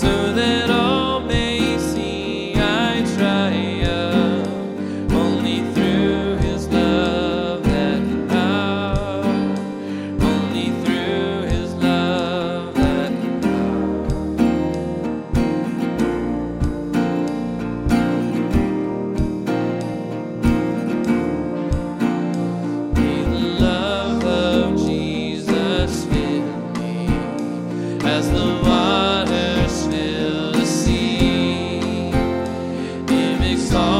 so that song.